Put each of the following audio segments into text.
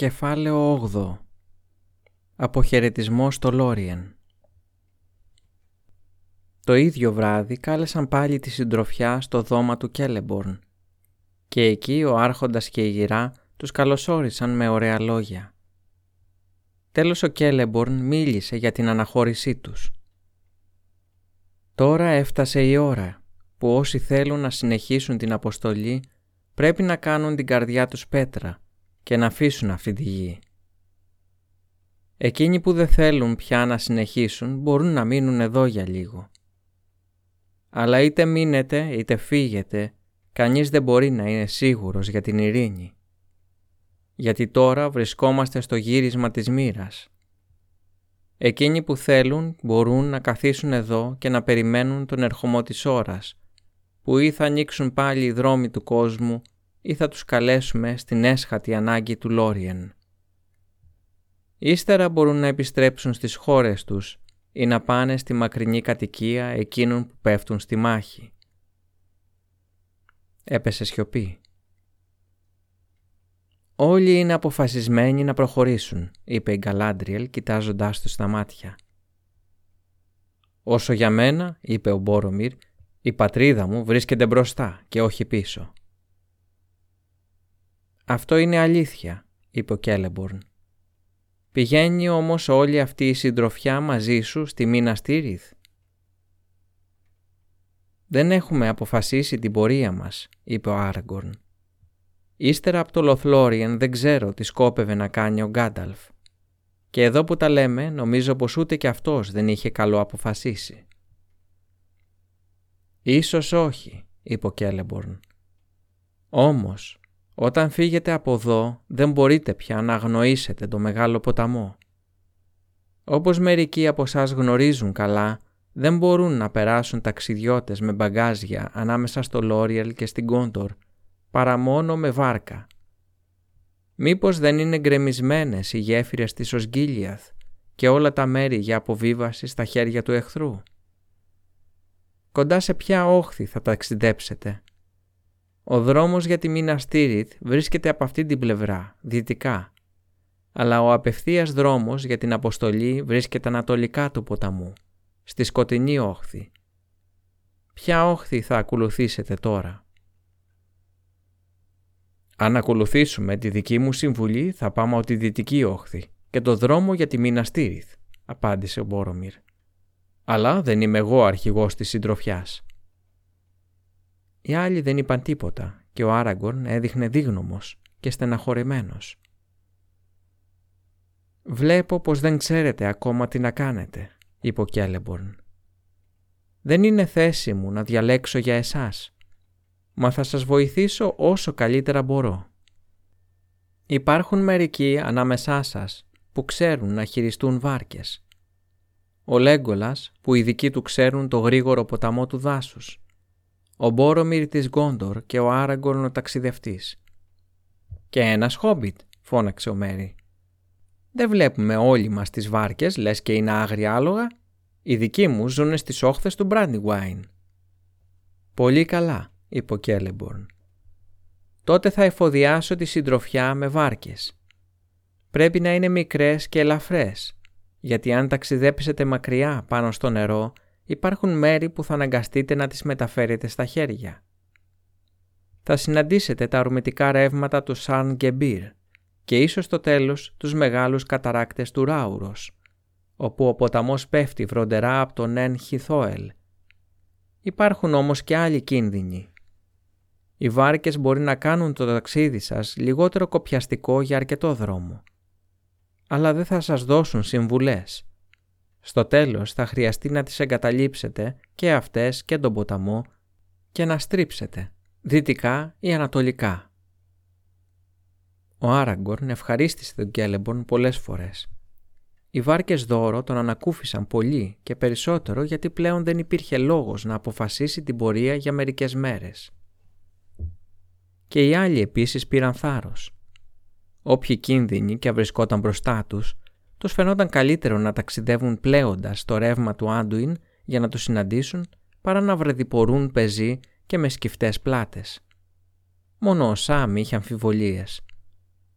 Κεφάλαιο 8 Αποχαιρετισμός στο Λόριεν Το ίδιο βράδυ κάλεσαν πάλι τη συντροφιά στο δώμα του Κέλεμπορν και εκεί ο άρχοντας και η γυρά τους καλωσόρισαν με ωραία λόγια. Τέλος ο Κέλεμπορν μίλησε για την αναχώρησή τους. Τώρα έφτασε η ώρα που όσοι θέλουν να συνεχίσουν την αποστολή πρέπει να κάνουν την καρδιά τους πέτρα και να αφήσουν αυτή τη γη. Εκείνοι που δεν θέλουν πια να συνεχίσουν μπορούν να μείνουν εδώ για λίγο. Αλλά είτε μείνετε είτε φύγετε, κανείς δεν μπορεί να είναι σίγουρος για την ειρήνη. Γιατί τώρα βρισκόμαστε στο γύρισμα της μοίρας. Εκείνοι που θέλουν μπορούν να καθίσουν εδώ και να περιμένουν τον ερχομό της ώρας, που ή θα ανοίξουν πάλι οι δρόμοι του κόσμου ή θα τους καλέσουμε στην έσχατη ανάγκη του Λόριεν. Ύστερα μπορούν να επιστρέψουν στις χώρες τους ή να πάνε στη μακρινή κατοικία εκείνων που πέφτουν στη μάχη. Έπεσε σιωπή. «Όλοι είναι αποφασισμένοι να προχωρήσουν», είπε η Γκαλάντριελ κοιτάζοντάς τους στα μάτια. «Όσο για μένα», είπε ο Μπόρομιρ, «η πατρίδα μου βρίσκεται μπροστά και όχι πίσω». «Αυτό είναι αλήθεια», είπε ο Κέλεμπορν. «Πηγαίνει όμως όλη αυτή η συντροφιά μαζί σου στη Μίνα Στήριθ». «Δεν έχουμε αποφασίσει την πορεία μας», είπε ο Άραγκορν. «Ύστερα από το Λοθλόριεν δεν ξέρω τι σκόπευε να κάνει ο Γκάνταλφ. Και εδώ που τα λέμε νομίζω πως ούτε κι αυτός δεν είχε καλό αποφασίσει». «Ίσως όχι», είπε ο Κέλεμπορν. «Όμως όταν φύγετε από εδώ δεν μπορείτε πια να αγνοήσετε το μεγάλο ποταμό. Όπως μερικοί από εσάς γνωρίζουν καλά, δεν μπορούν να περάσουν ταξιδιώτες με μπαγκάζια ανάμεσα στο Λόριελ και στην Κόντορ, παρά μόνο με βάρκα. Μήπως δεν είναι γκρεμισμένες οι γέφυρες της Οσγκίλιαθ και όλα τα μέρη για αποβίβαση στα χέρια του εχθρού; Κοντά σε ποια όχθη θα ταξιδέψετε; Ο δρόμος για τη Μίνα Στήριθ βρίσκεται από αυτή την πλευρά, δυτικά, αλλά ο απευθείας δρόμος για την αποστολή βρίσκεται ανατολικά του ποταμού, στη σκοτεινή όχθη. Ποια όχθη θα ακολουθήσετε τώρα; Αν ακολουθήσουμε τη δική μου συμβουλή θα πάμε από τη δυτική όχθη και το δρόμο για τη Μίνα Στήριθ, απάντησε ο Μπόρομιρ. Αλλά δεν είμαι εγώ αρχηγός της συντροφιάς. Οι άλλοι δεν είπαν τίποτα και ο Άραγκορν έδειχνε δίγνωμος και στεναχωρημένος. «Βλέπω πως δεν ξέρετε ακόμα τι να κάνετε», είπε ο Κέλεμπορν. «Δεν είναι θέση μου να διαλέξω για εσάς, μα θα σας βοηθήσω όσο καλύτερα μπορώ. Υπάρχουν μερικοί ανάμεσά σας που ξέρουν να χειριστούν βάρκες. Ο Λέγκολας που οι δικοί του ξέρουν το γρήγορο ποταμό του δάσους ο Μπόρομιρ της Γκόντορ και ο Άραγκορν ο ταξιδευτής. «Και ένας χόμπιτ», φώναξε ο Μέρι. «Δεν βλέπουμε όλοι μας τις βάρκες, λες και είναι άγρια άλογα. Οι δικοί μου ζουν στις όχθες του Μπράντιγουάιν». «Πολύ καλά», είπε ο Κέλεμπορν. «Τότε θα εφοδιάσω τη συντροφιά με βάρκες. Πρέπει να είναι μικρές και ελαφρές, γιατί αν ταξιδέψετε μακριά πάνω στο νερό υπάρχουν μέρη που θα αναγκαστείτε να τις μεταφέρετε στα χέρια. Θα συναντήσετε τα ορμητικά ρεύματα του Σαν Γκεμπίρ και ίσως στο τέλος τους μεγάλους καταράκτες του Ράουρος, όπου ο ποταμός πέφτει βροντερά από τον Εν Χιθόελ. Υπάρχουν όμως και άλλοι κίνδυνοι. Οι βάρκες μπορεί να κάνουν το ταξίδι σας λιγότερο κοπιαστικό για αρκετό δρόμο. Αλλά δεν θα σας δώσουν συμβουλές στο τέλος θα χρειαστεί να τις εγκαταλείψετε και αυτές και τον ποταμό και να στρίψετε, δυτικά ή ανατολικά. Ο Άραγκορν ευχαρίστησε τον Κέλεμπον πολλές φορές. Οι βάρκες δώρο τον ανακούφισαν πολύ και περισσότερο γιατί πλέον δεν υπήρχε λόγος να αποφασίσει την πορεία για μερικές μέρες. Και οι άλλοι επίσης πήραν θάρρος. Όποιοι κίνδυνοι και βρισκόταν μπροστά τους τους φαινόταν καλύτερο να ταξιδεύουν πλέοντας το ρεύμα του Άντουιν για να το συναντήσουν παρά να βρεδιπορούν πεζοί και με σκυφτές πλάτες. Μόνο ο Σάμ είχε αμφιβολίες.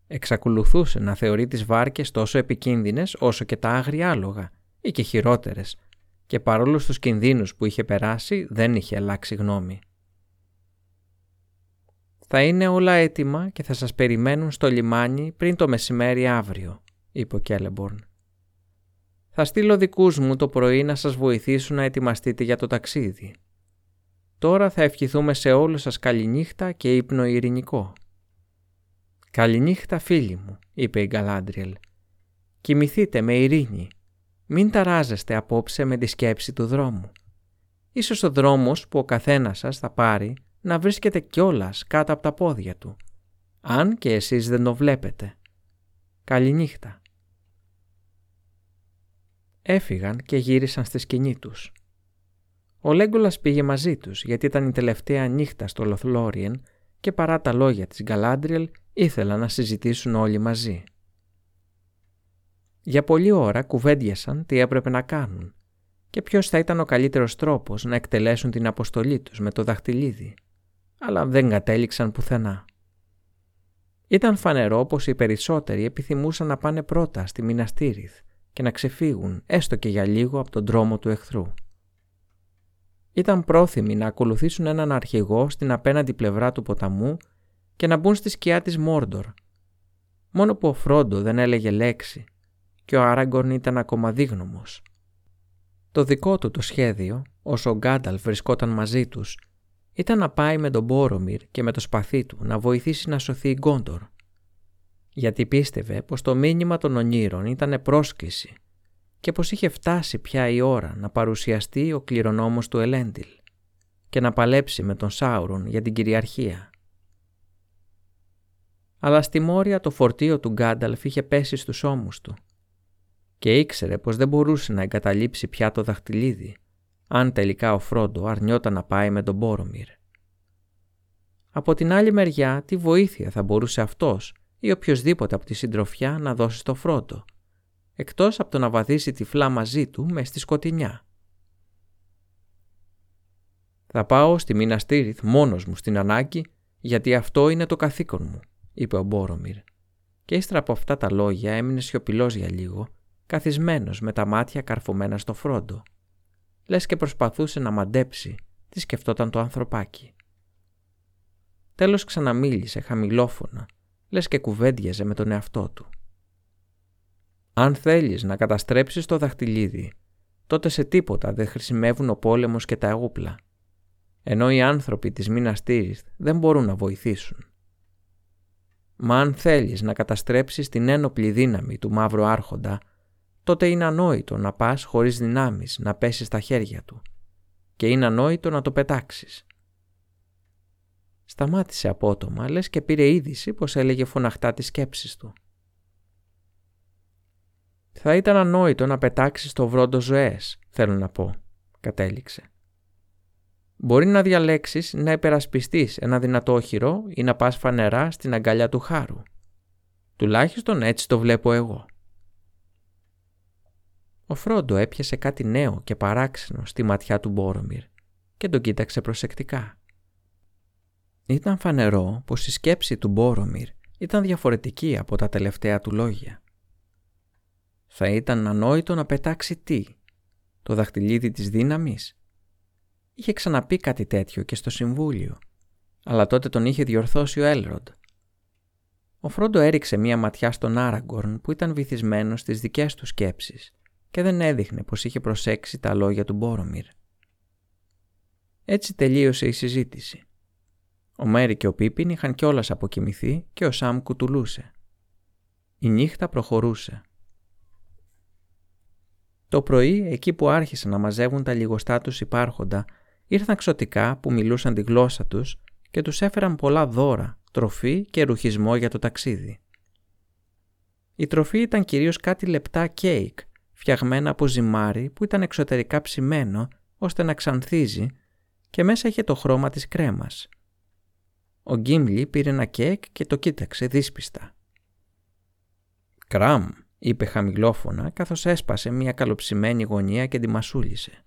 εξακολουθούσε να θεωρεί τις βάρκες τόσο επικίνδυνες όσο και τα άγρια άλογα ή και χειρότερες και παρόλο στους κινδύνους που είχε περάσει δεν είχε αλλάξει γνώμη. «Θα είναι όλα έτοιμα και θα σας περιμένουν στο λιμάνι πριν το μεσημέρι αύριο», είπε ο Κέλεμπορν. «Θα στείλω δικούς μου το πρωί να σας βοηθήσουν να ετοιμαστείτε για το ταξίδι. Τώρα θα ευχηθούμε σε όλους σας καληνύχτα και ύπνο ειρηνικό». «Καληνύχτα φίλοι μου», είπε η Γκαλάντριελ. «Κοιμηθείτε με ειρήνη. Μην ταράζεστε απόψε με τη σκέψη του δρόμου. Ίσως ο δρόμος που ο καθένας σας θα πάρει να βρίσκεται κιόλας κάτω από τα πόδια του, αν και εσείς δεν το βλέπετε. Καληνύχτα. Έφυγαν και γύρισαν στη σκηνή τους. Ο Λέγκολας πήγε μαζί τους γιατί ήταν η τελευταία νύχτα στο Λοθλόριεν και παρά τα λόγια της Γκαλάντριελ ήθελαν να συζητήσουν όλοι μαζί. Για πολλή ώρα κουβέντιασαν τι έπρεπε να κάνουν και ποιος θα ήταν ο καλύτερος τρόπος να εκτελέσουν την αποστολή τους με το δαχτυλίδι, αλλά δεν κατέληξαν πουθενά. Ήταν φανερό πως οι περισσότεροι επιθυμούσαν να πάνε πρώτα στη Μιναστήριθ και να ξεφύγουν έστω και για λίγο από τον δρόμο του εχθρού. Ήταν πρόθυμοι να ακολουθήσουν έναν αρχηγό στην απέναντι πλευρά του ποταμού και να μπουν στη σκιά της Μόρντορ. Μόνο που ο Φρόντο δεν έλεγε λέξη και ο Άραγκορν ήταν ακόμα δίγνωμος. Το δικό του το σχέδιο, όσο ο Γκάνταλφ βρισκόταν μαζί τους, ήταν να πάει με τον Μπόρομιρ και με το σπαθί του να βοηθήσει να σωθεί η Γκόντορ. Γιατί πίστευε πως το μήνυμα των ονείρων ήταν πρόσκληση και πως είχε φτάσει πια η ώρα να παρουσιαστεί ο κληρονόμος του Ελέντιλ και να παλέψει με τον Σάουρον για την κυριαρχία. Αλλά στη Μόρια το φορτίο του Γκάνταλφ είχε πέσει στους ώμους του και ήξερε πως δεν μπορούσε να εγκαταλείψει πια το δαχτυλίδι, αν τελικά ο Φρόντο αρνιόταν να πάει με τον Μπόρομιρ. Από την άλλη μεριά, τι βοήθεια θα μπορούσε αυτός ή οποιοδήποτε από τη συντροφιά να δώσει στο Φρόντο, εκτός από το να βαδίσει τυφλά μαζί του μες στη σκοτεινιά. «Θα πάω στη Μιναστήριθ μόνος μου στην ανάγκη, γιατί αυτό είναι το καθήκον μου», είπε ο Μπόρομιρ. Και ύστερα από αυτά τα λόγια έμεινε σιωπηλός για λίγο καθισμένος με τα μάτια καρφωμένα στο φρόντο. Λες και προσπαθούσε να μαντέψει τι σκεφτόταν το ανθρωπάκι. Τέλος ξαναμίλησε χαμηλόφωνα, λες και κουβέντιαζε με τον εαυτό του. «Αν θέλεις να καταστρέψεις το δαχτυλίδι, τότε σε τίποτα δεν χρησιμεύουν ο πόλεμος και τα εγούπλα, ενώ οι άνθρωποι της Μίνας δεν μπορούν να βοηθήσουν. Μα αν θέλεις να καταστρέψεις την ένοπλη δύναμη του Μαύρου Άρχοντα, τότε είναι ανόητο να πας χωρίς δυνάμεις να πέσεις στα χέρια του και είναι ανόητο να το πετάξεις. Σταμάτησε απότομα, λες και πήρε είδηση πως έλεγε φωναχτά τις σκέψεις του. «Θα ήταν ανόητο να πετάξεις το βρόντο ζωές, θέλω να πω», κατέληξε. «Μπορεί να διαλέξεις να υπερασπιστείς ένα δυνατό οχυρό ή να πας φανερά στην αγκαλιά του χάρου. Τουλάχιστον έτσι το βλέπω εγώ». Ο Φρόντο έπιασε κάτι νέο και παράξενο στη ματιά του Μπόρομιρ και τον κοίταξε προσεκτικά. Ήταν φανερό πως η σκέψη του Μπόρομιρ ήταν διαφορετική από τα τελευταία του λόγια. Θα ήταν ανόητο να πετάξει τι, το δαχτυλίδι της δύναμης. Είχε ξαναπεί κάτι τέτοιο και στο Συμβούλιο, αλλά τότε τον είχε διορθώσει ο Έλροντ. Ο Φρόντο έριξε μία ματιά στον Άραγκορν που ήταν βυθισμένος στις δικές του σκέψεις και δεν έδειχνε πως είχε προσέξει τα λόγια του Μπόρομιρ. Έτσι τελείωσε η συζήτηση. Ο Μέρι και ο Πίπιν είχαν κιόλας αποκοιμηθεί και ο Σάμ κουτουλούσε. Η νύχτα προχωρούσε. Το πρωί, εκεί που άρχισαν να μαζεύουν τα λιγοστά τους υπάρχοντα, ήρθαν ξωτικά που μιλούσαν τη γλώσσα τους και τους έφεραν πολλά δώρα, τροφή και ρουχισμό για το ταξίδι. Η τροφή ήταν κυρίως κάτι λεπτά κέικ φτιαγμένα από ζυμάρι που ήταν εξωτερικά ψημένο ώστε να ξανθίζει και μέσα είχε το χρώμα της κρέμας. Ο Γκίμλι πήρε ένα κέικ και το κοίταξε δύσπιστα. «Κραμ», είπε χαμηλόφωνα καθώς έσπασε μια καλοψημένη γωνία και τη μασούλησε.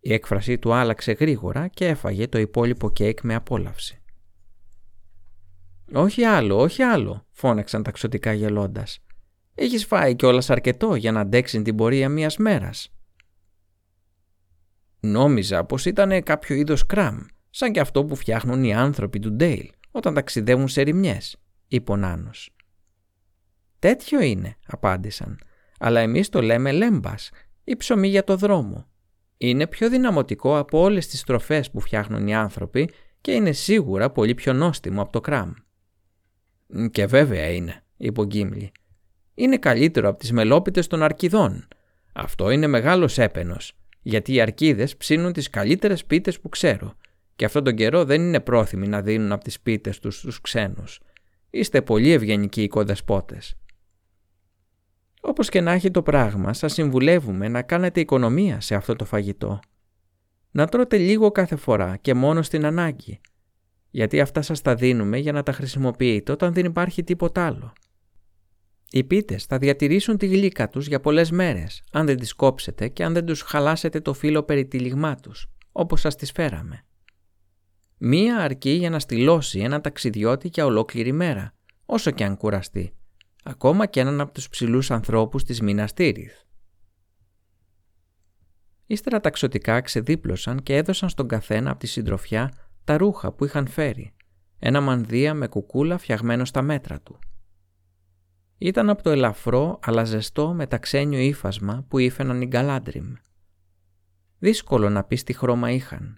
Η έκφρασή του άλλαξε γρήγορα και έφαγε το υπόλοιπο κέικ με απόλαυση. «Όχι άλλο, όχι άλλο», φώναξαν ταξωτικά γελώντας. Έχεις φάει κιόλας αρκετό για να αντέξεις την πορεία μιας μέρας. Νόμιζα πως ήταν κάποιο είδος κραμ, σαν και αυτό που φτιάχνουν οι άνθρωποι του Ντέιλ όταν ταξιδεύουν σε ρημιές, είπε ο Νάνος. Τέτοιο είναι, απάντησαν, αλλά εμείς το λέμε λέμπας ή ψωμί για το δρόμο. Είναι πιο δυναμωτικό από όλες τις τροφές που φτιάχνουν οι άνθρωποι και είναι σίγουρα πολύ πιο νόστιμο από το κραμ. «Και βέβαια είναι», είπε ο Γκίμλι. «Είναι καλύτερο από τις μελόπιτες των αρκιδών. Αυτό είναι μεγάλος έπαινος, γιατί οι αρκίδες ψήνουν τις καλύτερες πίτες που ξέρω και αυτόν τον καιρό δεν είναι πρόθυμοι να δίνουν από τις πίτες τους στους ξένους. Είστε πολύ ευγενικοί οικοδεσπότες». Όπως και να έχει το πράγμα, σας συμβουλεύουμε να κάνετε οικονομία σε αυτό το φαγητό. Να τρώτε λίγο κάθε φορά και μόνο στην ανάγκη, γιατί αυτά σας τα δίνουμε για να τα χρησιμοποιείτε όταν δεν υπάρχει τίποτα άλλο. Οι πίτες θα διατηρήσουν τη γλύκα τους για πολλές μέρες, αν δεν τις κόψετε και αν δεν τους χαλάσετε το φύλλο περιτυλιγμά τους, όπως σας τις φέραμε. Μία αρκεί για να στυλώσει ένα ταξιδιώτη για ολόκληρη μέρα, όσο και αν κουραστεί, ακόμα και έναν από τους ψηλούς ανθρώπους της Μίνας Τίριθ. Ύστερα ταξωτικά ξεδίπλωσαν και έδωσαν στον καθένα από τη συντροφιά τα ρούχα που είχαν φέρει, ένα μανδύα με κουκούλα φτιαγμένο στα μέτρα του. Ήταν από το ελαφρό αλλά ζεστό μεταξένιο ύφασμα που ήφαιναν οι γκαλάντριμ. Δύσκολο να πεις τι χρώμα είχαν.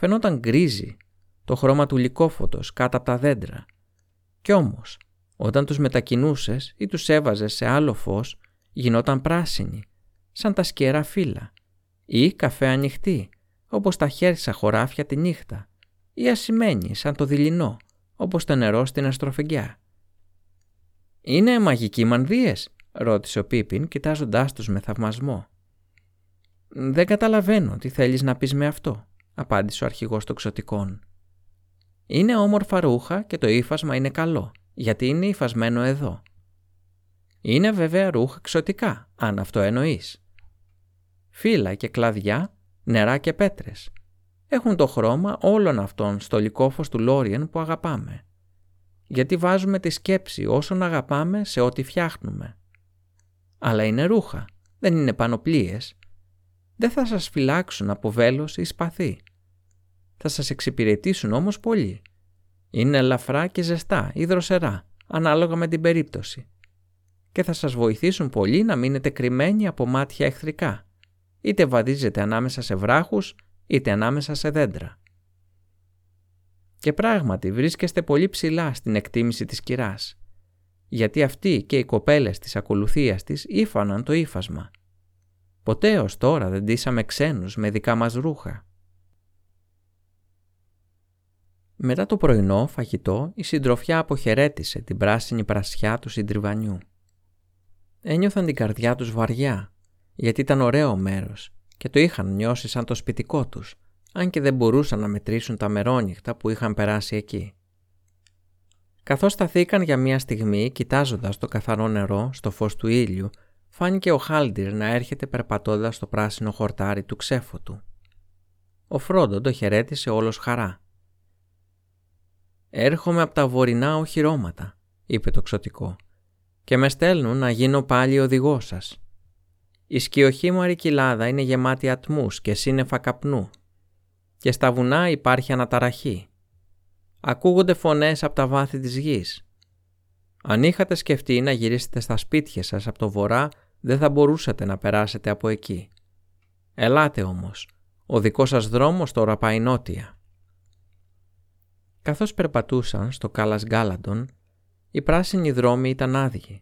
Φαινόταν γκρίζι, το χρώμα του λικόφωτος κάτω από τα δέντρα. Κι όμως, όταν τους μετακινούσες ή τους έβαζες σε άλλο φως, γινόταν πράσινοι, σαν τα σκερά φύλλα, ή καφέ ανοιχτή, όπως τα χέρια χωράφια τη νύχτα, ή ασημένοι σαν το δειλινό, όπως το νερό στην αστροφεγγιά. «Είναι μαγικοί μανδύες» ρώτησε ο Πίπιν κοιτάζοντάς τους με θαυμασμό. «Δεν καταλαβαίνω τι θέλεις να πεις με αυτό», απάντησε ο αρχηγός των ξωτικών. «Είναι όμορφα ρούχα και το ύφασμα είναι καλό, γιατί είναι υφασμένο εδώ. Είναι βέβαια ρούχα ξωτικά, αν αυτό εννοείς. Φύλλα και κλαδιά νερά και πέτρες. Έχουν το χρώμα όλων αυτών στο λικόφος του Λόριεν που αγαπάμε. Γιατί βάζουμε τη σκέψη όσων αγαπάμε σε ό,τι φτιάχνουμε. Αλλά είναι ρούχα, δεν είναι πανοπλίες. Δεν θα σας φυλάξουν από βέλος ή σπαθί. Θα σας εξυπηρετήσουν όμως πολύ. Είναι ελαφρά και ζεστά ή δροσερά, ανάλογα με την περίπτωση. Και θα σας βοηθήσουν πολύ να μείνετε κρυμμένοι από μάτια εχθρικά είτε βαδίζετε ανάμεσα σε βράχους, είτε ανάμεσα σε δέντρα. Και πράγματι βρίσκεστε πολύ ψηλά στην εκτίμηση της κυράς, γιατί αυτοί και οι κοπέλες της ακολουθίας της ήφαναν το ύφασμα. Ποτέ ως τώρα δεν τίσαμε ξένους με δικά μας ρούχα. Μετά το πρωινό φαγητό, η συντροφιά αποχαιρέτησε την πράσινη πρασιά του συντριβανιού. Ένιωθαν την καρδιά τους βαριά γιατί ήταν ωραίο μέρος και το είχαν νιώσει σαν το σπιτικό τους, αν και δεν μπορούσαν να μετρήσουν τα μερόνυχτα που είχαν περάσει εκεί. Καθώς σταθήκαν για μία στιγμή κοιτάζοντας το καθαρό νερό στο φως του ήλιου, φάνηκε ο Χάλντιρ να έρχεται περπατώντας στο πράσινο χορτάρι του ξέφωτου. Ο Φρόντο το χαιρέτησε όλος χαρά. «Έρχομαι από τα βορεινά οχυρώματα», είπε το ξωτικό, «και με στέλνουν να γίνω πάλι οδηγός σας. Η σκιοχήμορη κοιλάδα είναι γεμάτη ατμούς και σύννεφα καπνού και στα βουνά υπάρχει αναταραχή. Ακούγονται φωνές από τα βάθη της γης. Αν είχατε σκεφτεί να γυρίσετε στα σπίτια σας από το βορρά, δεν θα μπορούσατε να περάσετε από εκεί. Ελάτε όμως, ο δικός σας δρόμος τώρα πάει νότια. Καθώς περπατούσαν στο Κάλας Γκάλαντον, οι πράσινοι δρόμοι ήταν άδειοι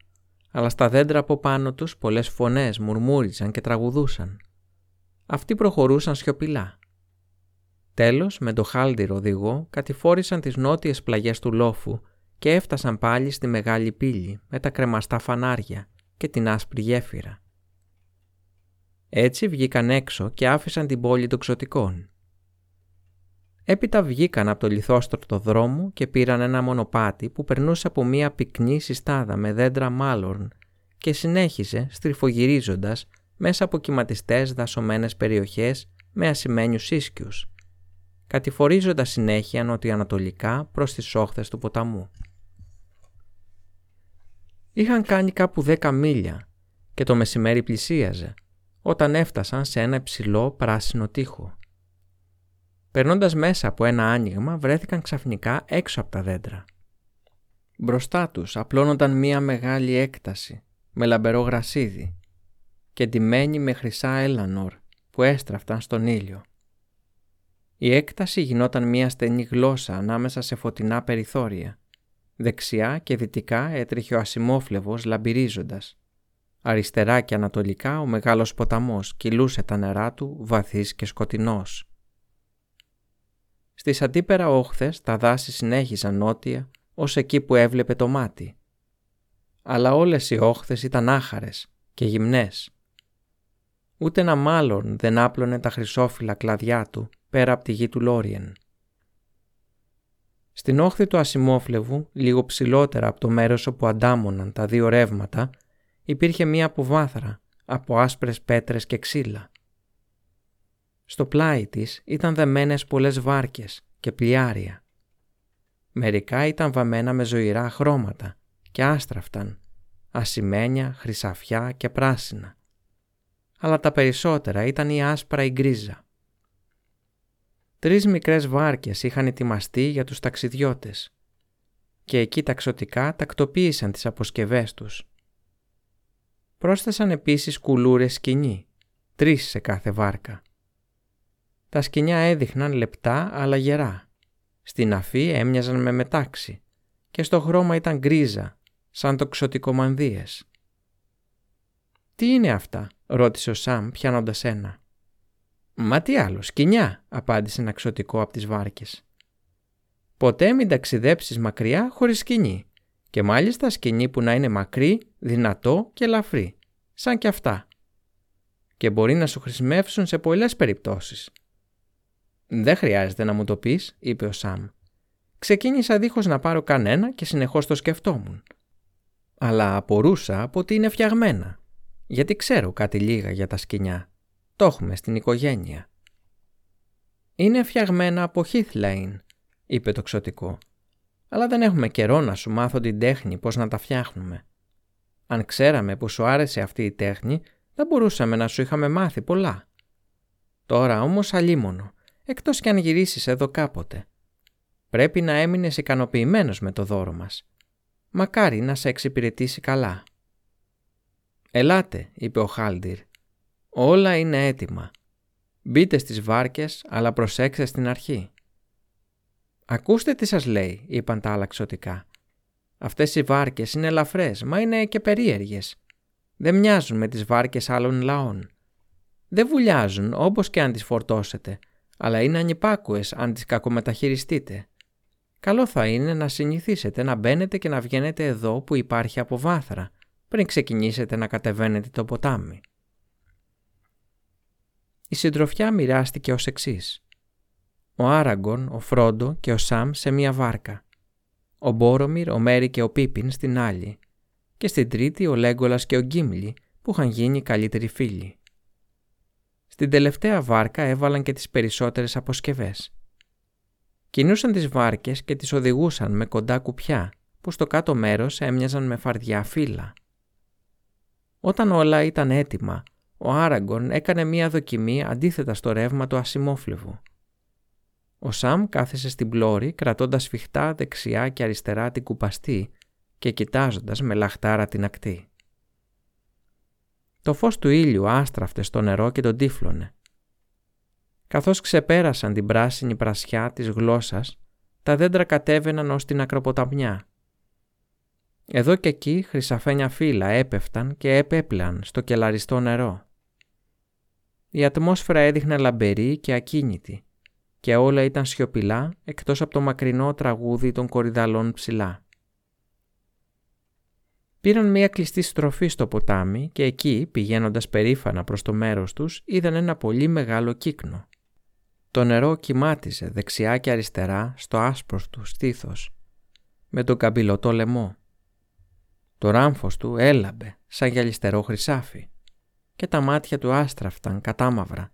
αλλά στα δέντρα από πάνω τους πολλές φωνές μουρμούριζαν και τραγουδούσαν. Αυτοί προχωρούσαν σιωπηλά. Τέλος, με το χάλντιρο οδηγό, κατηφόρησαν τις νότιες πλαγιές του λόφου και έφτασαν πάλι στη μεγάλη πύλη με τα κρεμαστά φανάρια και την άσπρη γέφυρα. Έτσι βγήκαν έξω και άφησαν την πόλη των ξωτικών. Έπειτα βγήκαν από το λιθόστρωτο δρόμο και πήραν ένα μονοπάτι που περνούσε από μία πυκνή συστάδα με δέντρα μάλορν και συνέχιζε στριφογυρίζοντας μέσα από κυματιστές δασωμένες περιοχές με ασημένιους ίσκιους, κατηφορίζοντας συνέχεια νοτιοανατολικά προς τις όχθες του ποταμού. Είχαν κάνει κάπου δέκα μίλια και το μεσημέρι πλησίαζε όταν έφτασαν σε ένα υψηλό πράσινο τοίχο. Περνώντας μέσα από ένα άνοιγμα βρέθηκαν ξαφνικά έξω από τα δέντρα. Μπροστά τους απλώνονταν μία μεγάλη έκταση με λαμπερό γρασίδι και ντυμένη με χρυσά έλανορ που έστραφταν στον ήλιο. Η έκταση γινόταν μία στενή γλώσσα ανάμεσα σε φωτεινά περιθώρια. Δεξιά και δυτικά έτρεχε ο ασημόφλεβος λαμπυρίζοντας. Αριστερά και ανατολικά ο μεγάλος ποταμός κυλούσε τα νερά του βαθύς και σκοτεινός. Στις αντίπερα όχθες τα δάση συνέχιζαν νότια ως εκεί που έβλεπε το μάτι. Αλλά όλες οι όχθες ήταν άχαρες και γυμνές. Ούτε ένα μάλλον δεν άπλωνε τα χρυσόφυλλα κλαδιά του πέρα από τη γη του Λόριεν. Στην όχθη του ασημόφλεβου, λίγο ψηλότερα από το μέρος όπου αντάμωναν τα δύο ρεύματα, υπήρχε μία αποβάθρα από άσπρες πέτρες και ξύλα. Στο πλάι της ήταν δεμένες πολλές βάρκες και πλιάρια. Μερικά ήταν βαμμένα με ζωηρά χρώματα και άστραφταν, ασημένια, χρυσαφιά και πράσινα. Αλλά τα περισσότερα ήταν η άσπρα η γκρίζα. Τρεις μικρές βάρκες είχαν ετοιμαστεί για τους ταξιδιώτες και εκεί ταξωτικά τακτοποίησαν τις αποσκευές τους. Πρόσθεσαν επίσης κουλούρες σκηνή, τρεις σε κάθε βάρκα. Τα σκηνιά έδειχναν λεπτά αλλά γερά. Στην αφή έμοιαζαν με μετάξι και στο χρώμα ήταν γκρίζα, σαν τοξωτικομανδίες. «Τι είναι αυτά» ρώτησε ο Σαμ πιάνοντας ένα. «Μα τι άλλο, σκηνιά», απάντησε ένα ξωτικό από τις βάρκες. «Ποτέ μην ταξιδέψεις μακριά χωρίς σκηνή και μάλιστα σκηνή που να είναι μακρύ, δυνατό και ελαφρύ, σαν και αυτά. Και μπορεί να σου χρησιμεύσουν σε πολλές περιπτώσεις. «Δεν χρειάζεται να μου το πεις», είπε ο Σαμ. Ξεκίνησα δίχως να πάρω κανένα και συνεχώς το σκεφτόμουν. Αλλά απορούσα από ότι είναι φτιαγμένα, γιατί ξέρω κάτι λίγα για τα σκηνιά. Το έχουμε στην οικογένεια. «Είναι φτιαγμένα από Heath είπε το ξωτικό. «Αλλά δεν έχουμε καιρό να σου μάθω την τέχνη πώς να τα φτιάχνουμε. Αν ξέραμε που σου άρεσε αυτή η τέχνη, δεν μπορούσαμε να σου είχαμε μάθει πολλά. Τώρα όμως αλίμονο, εκτός κι αν γυρίσεις εδώ κάποτε. Πρέπει να έμεινες ικανοποιημένος με το δώρο μας. Μακάρι να σε εξυπηρετήσει καλά. «Ελάτε», είπε ο Χάλντιρ. «Όλα είναι έτοιμα. Μπείτε στις βάρκες, αλλά προσέξτε στην αρχή». «Ακούστε τι σας λέει», είπαν τα άλλα ξωτικά. «Αυτές οι βάρκες είναι ελαφρές, μα είναι και περίεργες. Δεν μοιάζουν με τις βάρκες άλλων λαών. Δεν βουλιάζουν όπως και αν τις φορτώσετε, αλλά είναι ανυπάκουες αν τις κακομεταχειριστείτε. Καλό θα είναι να συνηθίσετε να μπαίνετε και να βγαίνετε εδώ που υπάρχει αποβάθρα, πριν ξεκινήσετε να κατεβαίνετε το ποτάμι. Η συντροφιά μοιράστηκε ως εξής. Ο Άραγκον, ο Φρόντο και ο Σαμ σε μία βάρκα. Ο Μπόρομιρ, ο Μέρι και ο Πίπιν στην άλλη. Και στην τρίτη ο Λέγκολας και ο Γκίμλι που είχαν γίνει καλύτεροι φίλοι. Στην τελευταία βάρκα έβαλαν και τις περισσότερες αποσκευές. Κινούσαν τις βάρκες και τις οδηγούσαν με κοντά κουπιά που στο κάτω μέρος έμοιαζαν με φαρδιά φύλλα. Όταν όλα ήταν έτοιμα, ο Άραγκον έκανε μία δοκιμή αντίθετα στο ρεύμα του ασημόφλεβου. Ο Σαμ κάθεσε στην πλώρη κρατώντας σφιχτά δεξιά και αριστερά την κουπαστή και κοιτάζοντας με λαχτάρα την ακτή. Το φως του ήλιου άστραφτε στο νερό και τον τύφλωνε. Καθώς ξεπέρασαν την πράσινη πρασιά της γλώσσας, τα δέντρα κατέβαιναν ως την ακροποταμιά. Εδώ και εκεί χρυσαφένια φύλλα έπεφταν και επέπλεαν στο κελαριστό νερό. Η ατμόσφαιρα έδειχνε λαμπερή και ακίνητη και όλα ήταν σιωπηλά εκτός από το μακρινό τραγούδι των κορυδαλών ψηλά. Πήραν μια κλειστή στροφή στο ποτάμι και εκεί, πηγαίνοντας περήφανα προς το μέρος τους, είδαν ένα πολύ μεγάλο κύκνο. Το νερό κοιμάτιζε δεξιά και αριστερά στο άσπρο του στήθος, με τον καμπυλωτό λαιμό. Το ράμφος του έλαμπε σαν γυαλιστερό χρυσάφι και τα μάτια του άστραφταν κατάμαυρα,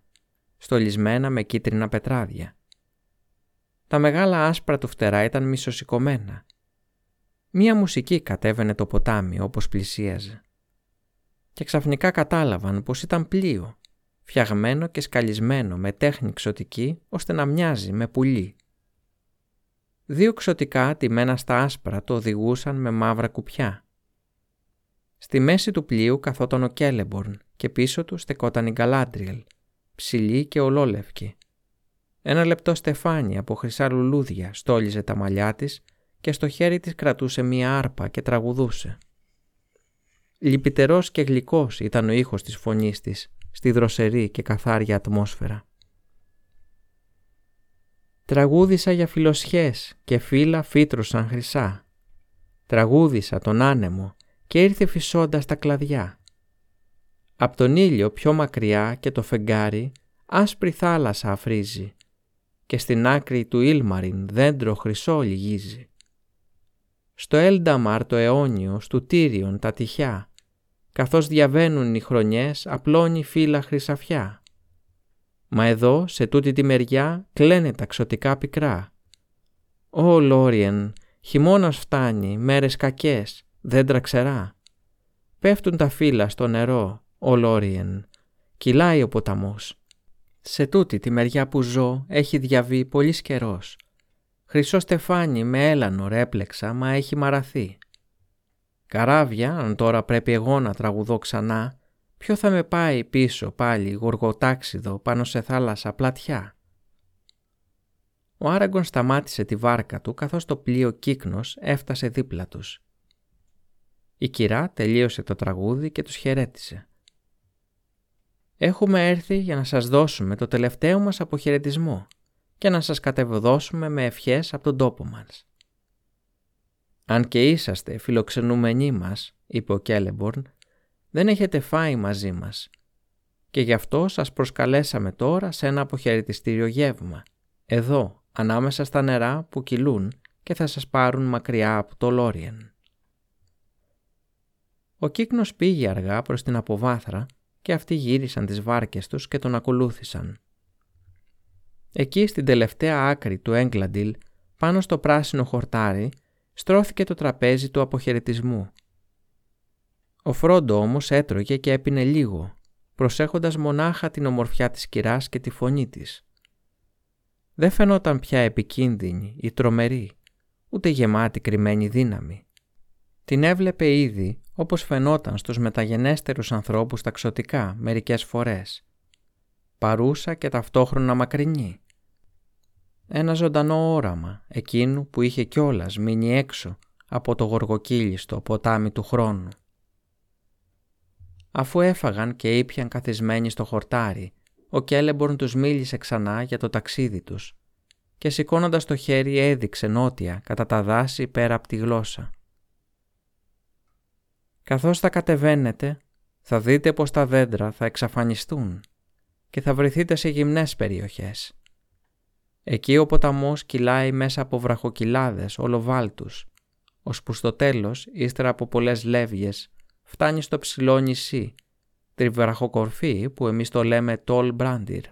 στολισμένα με κίτρινα πετράδια. Τα μεγάλα άσπρα του φτερά ήταν μισοσηκωμένα Μία μουσική κατέβαινε το ποτάμι όπως πλησίαζε. Και ξαφνικά κατάλαβαν πως ήταν πλοίο, φτιαγμένο και σκαλισμένο με τέχνη ξωτική ώστε να μοιάζει με πουλί. Δύο ξωτικά τιμένα στα άσπρα το οδηγούσαν με μαύρα κουπιά. Στη μέση του πλοίου καθόταν ο Κέλεμπορν και πίσω του στεκόταν η Γκαλάντριελ, ψηλή και ολόλευκη. Ένα λεπτό στεφάνι από χρυσά λουλούδια στόλιζε τα μαλλιά της και στο χέρι της κρατούσε μία άρπα και τραγουδούσε. Λυπητερός και γλυκός ήταν ο ήχος της φωνής της στη δροσερή και καθάρια ατμόσφαιρα. Τραγούδισα για φιλοσιές και φύλλα φύτρωσαν χρυσά. Τραγούδισα τον άνεμο και ήρθε φυσώντας τα κλαδιά. Απ' τον ήλιο πιο μακριά και το φεγγάρι άσπρη θάλασσα αφρίζει και στην άκρη του Ήλμαριν δέντρο χρυσό λυγίζει. Στο Έλνταμαρ το αιώνιο, στου Τύριον τα τυχιά, καθώς διαβαίνουν οι χρονιές απλώνει φύλλα χρυσαφιά. Μα εδώ, σε τούτη τη μεριά, κλαίνε τα ξωτικά πικρά. Ω Λόριεν, χειμώνας φτάνει, μέρες κακές, δέντρα ξερά. Πέφτουν τα φύλλα στο νερό, ο Λόριεν, κυλάει ο ποταμός. Σε τούτη τη μεριά που ζω έχει διαβεί πολύς καιρός. Χρυσό στεφάνι με έλανο ρέπλεξα, μα έχει μαραθεί. Καράβια, αν τώρα πρέπει εγώ να τραγουδώ ξανά, ποιο θα με πάει πίσω πάλι γοργοτάξιδο πάνω σε θάλασσα πλατιά; Ο Άραγκον σταμάτησε τη βάρκα του καθώς το πλοίο κύκνος έφτασε δίπλα τους. Η κυρά τελείωσε το τραγούδι και τους χαιρέτησε. Έχουμε έρθει για να σας δώσουμε το τελευταίο μας αποχαιρετισμό και να σας κατεβδώσουμε με ευχές από τον τόπο μας. «Αν και είσαστε φιλοξενούμενοι μας», είπε ο Κέλεμπορν, «δεν έχετε φάει μαζί μας και γι' αυτό σας προσκαλέσαμε τώρα σε ένα αποχαιρετιστήριο γεύμα, εδώ, ανάμεσα στα νερά που κυλούν και θα σας πάρουν μακριά από το Λόριεν». Ο κύκνος πήγε αργά προς την αποβάθρα και αυτοί γύρισαν τις βάρκες τους και τον ακολούθησαν. Εκεί στην τελευταία άκρη του Έγκλαντιλ, πάνω στο πράσινο χορτάρι, στρώθηκε το τραπέζι του αποχαιρετισμού. Ο Φρόντο όμως έτρωγε και έπινε λίγο, προσέχοντας μονάχα την ομορφιά της κυράς και τη φωνή της. Δεν φαινόταν πια επικίνδυνη ή τρομερή, ούτε γεμάτη κρυμμένη δύναμη. Την έβλεπε ήδη όπως φαινόταν στους μεταγενέστερους ανθρώπους ταξωτικά μερικές φορές. Παρούσα και ταυτόχρονα μακρινή. Ένα ζωντανό όραμα εκείνου που είχε κιόλας μείνει έξω από το γοργοκύλιστο ποτάμι του χρόνου. Αφού έφαγαν και ήπιαν καθισμένοι στο χορτάρι, ο Κέλεμπορν τους μίλησε ξανά για το ταξίδι τους και σηκώνοντας το χέρι έδειξε νότια κατά τα δάση πέρα από τη γλώσσα. Καθώς θα κατεβαίνετε, θα δείτε πως τα δέντρα θα εξαφανιστούν και θα βρεθείτε σε γυμνές περιοχές. Εκεί ο ποταμός κυλάει μέσα από βραχοκυλάδες ολοβάλτους, ώσπου στο τέλος, ύστερα από πολλές λεύγες, φτάνει στο ψηλό νησί, τη βραχοκορφή που εμείς το λέμε Τόλ Μπράντιρ.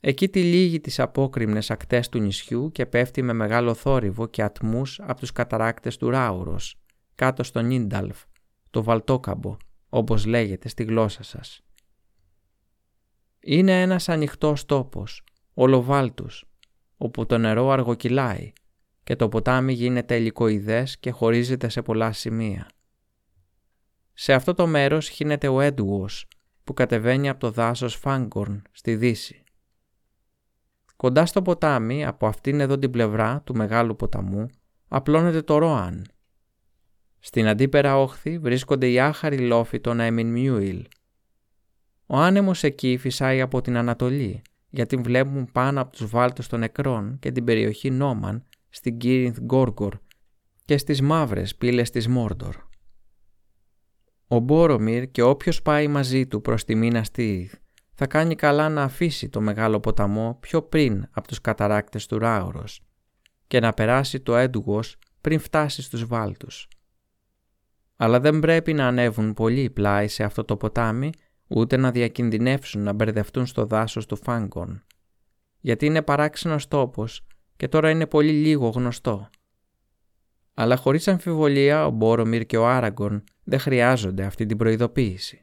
Εκεί τυλίγει τις απόκριμνες ακτές του νησιού και πέφτει με μεγάλο θόρυβο και ατμούς από τους καταράκτες του Ράουρος, κάτω στο Νίνταλφ, το Βαλτόκαμπο, όπως λέγεται στη γλώσσα σας. Είναι ένας ανοιχτός τόπος, ολοβάλτους, όπου το νερό αργοκυλάει και το ποτάμι γίνεται ελικοειδές και χωρίζεται σε πολλά σημεία. Σε αυτό το μέρος χύνεται ο Έντουος που κατεβαίνει από το δάσος Φάγκορν στη δύση. Κοντά στο ποτάμι, από αυτήν εδώ την πλευρά του μεγάλου ποταμού, απλώνεται το Ρόαν στην αντίπερα όχθη βρίσκονται οι άχαροι λόφοι των Μιούιλ. Ο άνεμος εκεί φυσάει από την Ανατολή, γιατί βλέπουν πάνω από τους βάλτους των νεκρών και την περιοχή Νόμαν στην Κύρινθ Γκόργκορ και στις μαύρες πύλες της Μόρντορ. Ο Μπόρομιρ και όποιος πάει μαζί του προς τη Μίνα Στίριθ θα κάνει καλά να αφήσει το μεγάλο ποταμό πιο πριν από τους καταράκτες του Ράουρος και να περάσει το Έντουγος πριν φτάσει στους βάλτους αλλά δεν πρέπει να ανέβουν πολύ πλάι σε αυτό το ποτάμι, ούτε να διακινδυνεύσουν να μπερδευτούν στο δάσος του Φάγκον. Γιατί είναι παράξενος τόπος και τώρα είναι πολύ λίγο γνωστό. Αλλά χωρίς αμφιβολία ο Μπόρομιρ και ο Άραγκον δεν χρειάζονται αυτή την προειδοποίηση.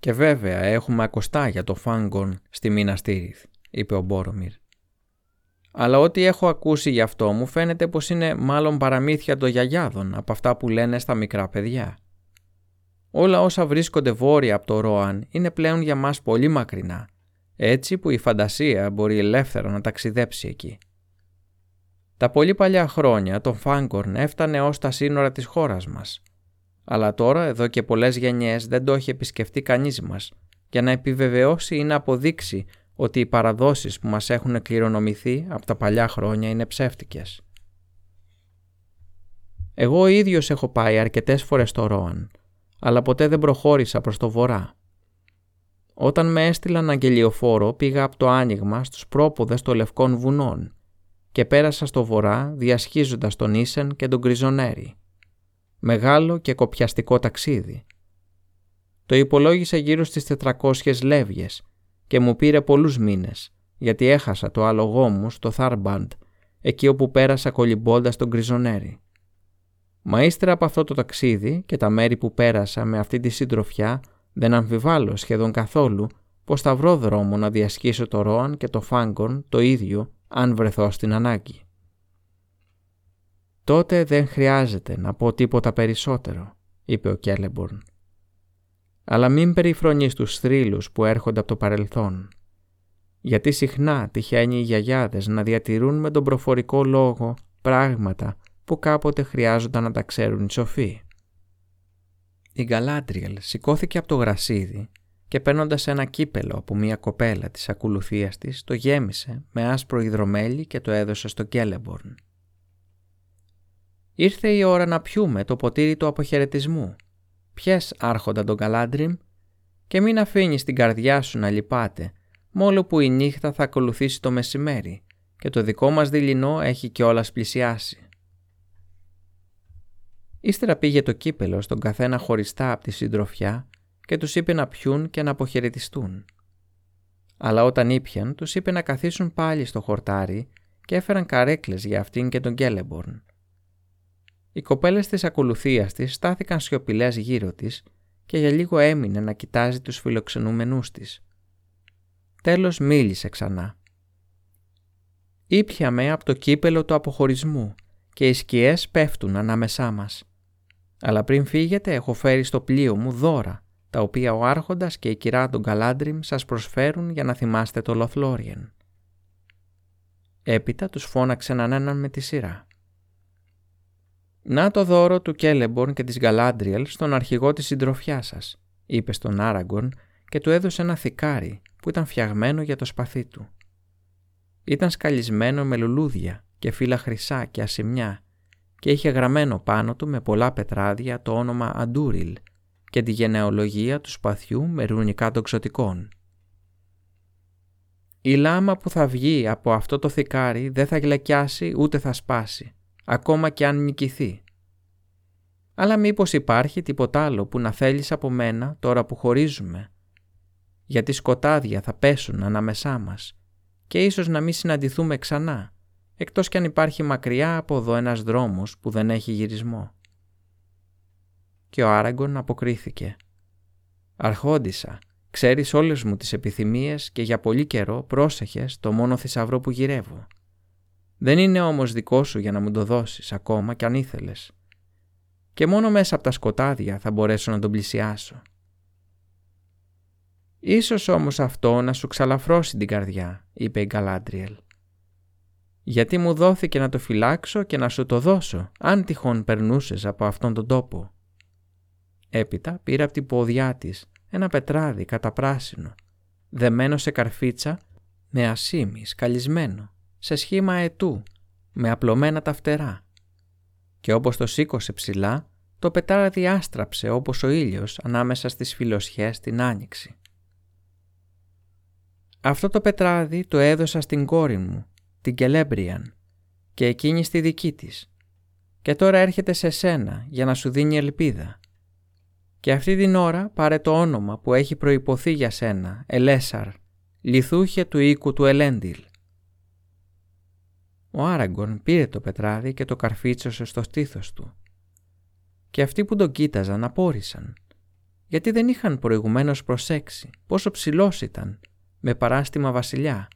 «Και βέβαια έχουμε ακοστά για το Φάγκον στη Μίνα Στήριθ», είπε ο Μπόρομιρ. «Αλλά ό,τι έχω ακούσει γι' αυτό μου φαίνεται πως είναι μάλλον παραμύθια των γιαγιάδων από αυτά που λένε στα μικρά παιδιά. Όλα όσα βρίσκονται βόρεια από το Ρόαν είναι πλέον για μας πολύ μακρινά, έτσι που η φαντασία μπορεί ελεύθερα να ταξιδέψει εκεί. Τα πολύ παλιά χρόνια το Φάγκορν έφτανε ως τα σύνορα της χώρας μας. Αλλά τώρα εδώ και πολλές γενιές δεν το έχει επισκεφτεί κανείς μας για να επιβεβαιώσει ή να αποδείξει ότι οι παραδόσεις που μας έχουν κληρονομηθεί από τα παλιά χρόνια είναι ψεύτικες. Εγώ ο ίδιος έχω πάει αρκετές φορές στο Ρόαν, αλλά ποτέ δεν προχώρησα προς το βορρά. Όταν με έστειλαν αγγελιοφόρο πήγα από το άνοιγμα στους πρόποδες των Λευκών Βουνών και πέρασα στο βορρά διασχίζοντας τον Ίσεν και τον Κρυζονέρι. Μεγάλο και κοπιαστικό ταξίδι. Το υπολόγισα γύρω στις 400 λεύγες και μου πήρε πολλούς μήνες γιατί έχασα το άλογό μου στο Θάρμπαντ εκεί όπου πέρασα κολυμπώντας τον Κρυζονέρι. Μα ύστερα από αυτό το ταξίδι και τα μέρη που πέρασα με αυτή τη συντροφιά δεν αμφιβάλλω σχεδόν καθόλου πως θα βρω δρόμο να διασχίσω το Ρόαν και το Φάγκορν το ίδιο αν βρεθώ στην ανάγκη. «Τότε δεν χρειάζεται να πω τίποτα περισσότερο», είπε ο Κέλεμπορν. «Αλλά μην περιφρονείς τους θρύλους που έρχονται από το παρελθόν, γιατί συχνά τυχαίνει οι γιαγιάδες να διατηρούν με τον προφορικό λόγο πράγματα που κάποτε χρειάζονταν να τα ξέρουν οι σοφοί. Η Γκαλάντριελ σηκώθηκε από το γρασίδι και παίρνοντας ένα κύπελο από μια κοπέλα της ακολουθίας της, το γέμισε με άσπρο υδρομέλι και το έδωσε στο Κέλεμπορν. Ήρθε η ώρα να πιούμε το ποτήρι του αποχαιρετισμού. Πιες άρχοντα τον Γκαλάντριμ και μην αφήνεις την καρδιά σου να λυπάται, μόλο που η νύχτα θα ακολουθήσει το μεσημέρι και το δικό μας δειλινό έχει κιόλας πλησιάσει. Ύστερα πήγε το κύπελο στον καθένα χωριστά από τη συντροφιά και τους είπε να πιούν και να αποχαιρετιστούν. Αλλά όταν ήπιαν, τους είπε να καθίσουν πάλι στο χορτάρι και έφεραν καρέκλες για αυτήν και τον Γκέλεμπορν. Οι κοπέλες της ακολουθίας της στάθηκαν σιωπηλές γύρω της και για λίγο έμεινε να κοιτάζει τους φιλοξενούμενούς της. Τέλος μίλησε ξανά. Ήπιαμε από το κύπελο του αποχωρισμού και οι σκιές πέφτουν ανάμεσά μας. Αλλά πριν φύγετε έχω φέρει στο πλοίο μου δώρα, τα οποία ο άρχοντας και η κυρά των Καλάντριμ σας προσφέρουν για να θυμάστε το Λοθλόριεν. Έπειτα τους φώναξε έναν έναν με τη σειρά. «Να το δώρο του Κέλεμπορν και της Γκαλάντριελ στον αρχηγό της συντροφιά σας», είπε στον Άραγκον και του έδωσε ένα θικάρι που ήταν φτιαγμένο για το σπαθί του. Ήταν σκαλισμένο με λουλούδια και φύλλα χρυσά και ασημιά και είχε γραμμένο πάνω του με πολλά πετράδια το όνομα Αντούριλ και τη γενεολογία του σπαθιού με ρουνικά των ξωτικών. Η λάμα που θα βγει από αυτό το θικάρι δεν θα γλεκιάσει ούτε θα σπάσει, ακόμα και αν νικηθεί. Αλλά μήπως υπάρχει τίποτα άλλο που να θέλεις από μένα τώρα που χωρίζουμε, γιατί σκοτάδια θα πέσουν ανάμεσά μας και ίσως να μην συναντηθούμε ξανά εκτός κι αν υπάρχει μακριά από εδώ ένας δρόμος που δεν έχει γυρισμό. Και ο Άραγκον αποκρίθηκε. «Αρχόντισα, ξέρεις όλες μου τις επιθυμίες και για πολύ καιρό πρόσεχες το μόνο θησαυρό που γυρεύω. Δεν είναι όμως δικό σου για να μου το δώσεις ακόμα κι αν ήθελες. Και μόνο μέσα από τα σκοτάδια θα μπορέσω να τον πλησιάσω. Ίσως όμως αυτό να σου ξαλαφρώσει την καρδιά, είπε η Γκαλάντριελ γιατί μου δόθηκε να το φυλάξω και να σου το δώσω, αν τυχόν περνούσες από αυτόν τον τόπο. Έπειτα πήρε από την ποδιά της ένα πετράδι καταπράσινο, δεμένο σε καρφίτσα με ασίμι σκαλισμένο, σε σχήμα ετού, με απλωμένα τα φτερά. Και όπως το σήκωσε ψηλά, το πετράδι άστραψε όπως ο ήλιος ανάμεσα στις φιλοσιές την άνοιξη. Αυτό το πετράδι το έδωσα στην κόρη μου την Κελέμπριαν και εκείνη στη δική της και τώρα έρχεται σε σένα για να σου δίνει ελπίδα. Και αυτή την ώρα πάρε το όνομα που έχει προϋποθεί για σένα, Ελέσαρ, λιθούχε του οίκου του Ελέντιλ. Ο Άραγκον πήρε το πετράδι και το καρφίτσωσε στο στήθος του. Και αυτοί που τον κοίταζαν απόρρισαν, γιατί δεν είχαν προηγουμένως προσέξει πόσο ψηλός ήταν, με παράστημα βασιλιά,